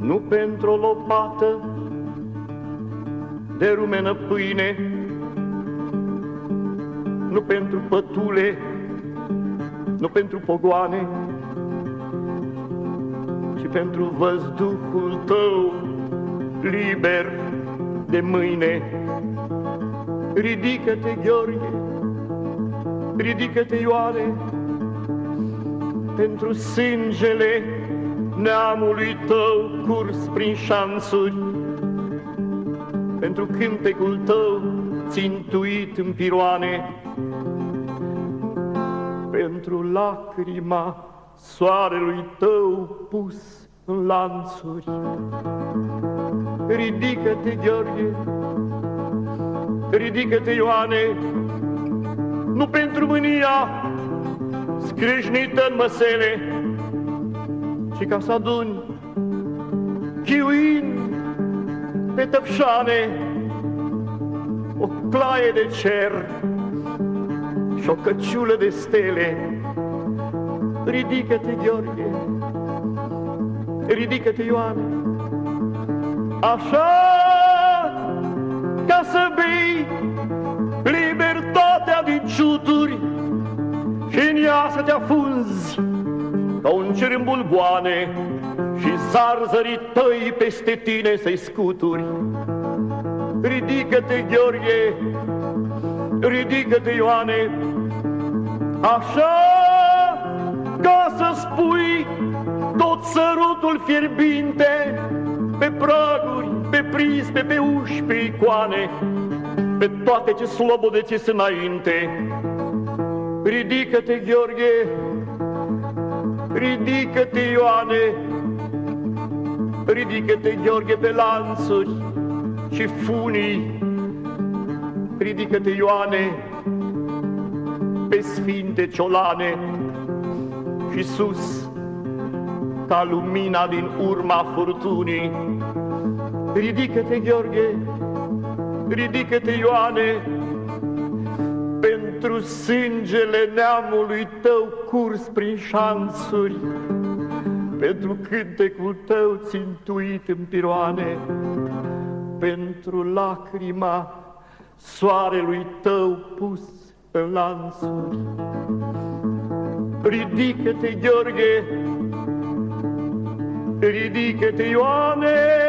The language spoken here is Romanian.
Nu pentru o lopată de rumenă pâine, nu pentru pătule, nu pentru pogoane, ci pentru văzduhul tău liber de mâine. Ridică-te, Gheorghe, ridică-te, Ioane, pentru sângele neamului tău curs prin șansuri, pentru cântecul tău țintuit în piroane, pentru lacrima soarelui tău pus în lanțuri. Ridică-te, Gheorghe, ridică-te, Ioane, nu pentru mânia scrâșnită în măsele, ci ca să aduni, chiuind pe tăpșane, o claie de cer și o căciulă de stele. Ridică-te, Gheorghe, ridică-te, Ioane, așa ca să bei libertatea din ciuturi și în ea să te afunzi ca un cer în bulboane și zarzării tăi peste tine să-i scuturi. Ridică-te, Gheorghe, ridică-te, Ioane, așa ca să spui tot sărutul fierbinte pe praguri, pe prispe, pe uși, pe icoane, pe toate ce slobode ce sunt înainte. Ridică-te, Gheorghe, ridică-te, Ioane, ridică-te, Gheorghe, pe lanțuri și funii, ridică-te, Ioane, pe sfinte ciolane. Și sus, ca lumina din urma furtunii. Ridică-te, Gheorghe, ridică-te, Ioane, pentru sângele neamului tău curs prin șansuri, pentru cântecul tău țintuit în piroane, pentru lacrima soarelui tău pus în lansuri. Ridică-te, Gheorghe, ridică-te, Ioane,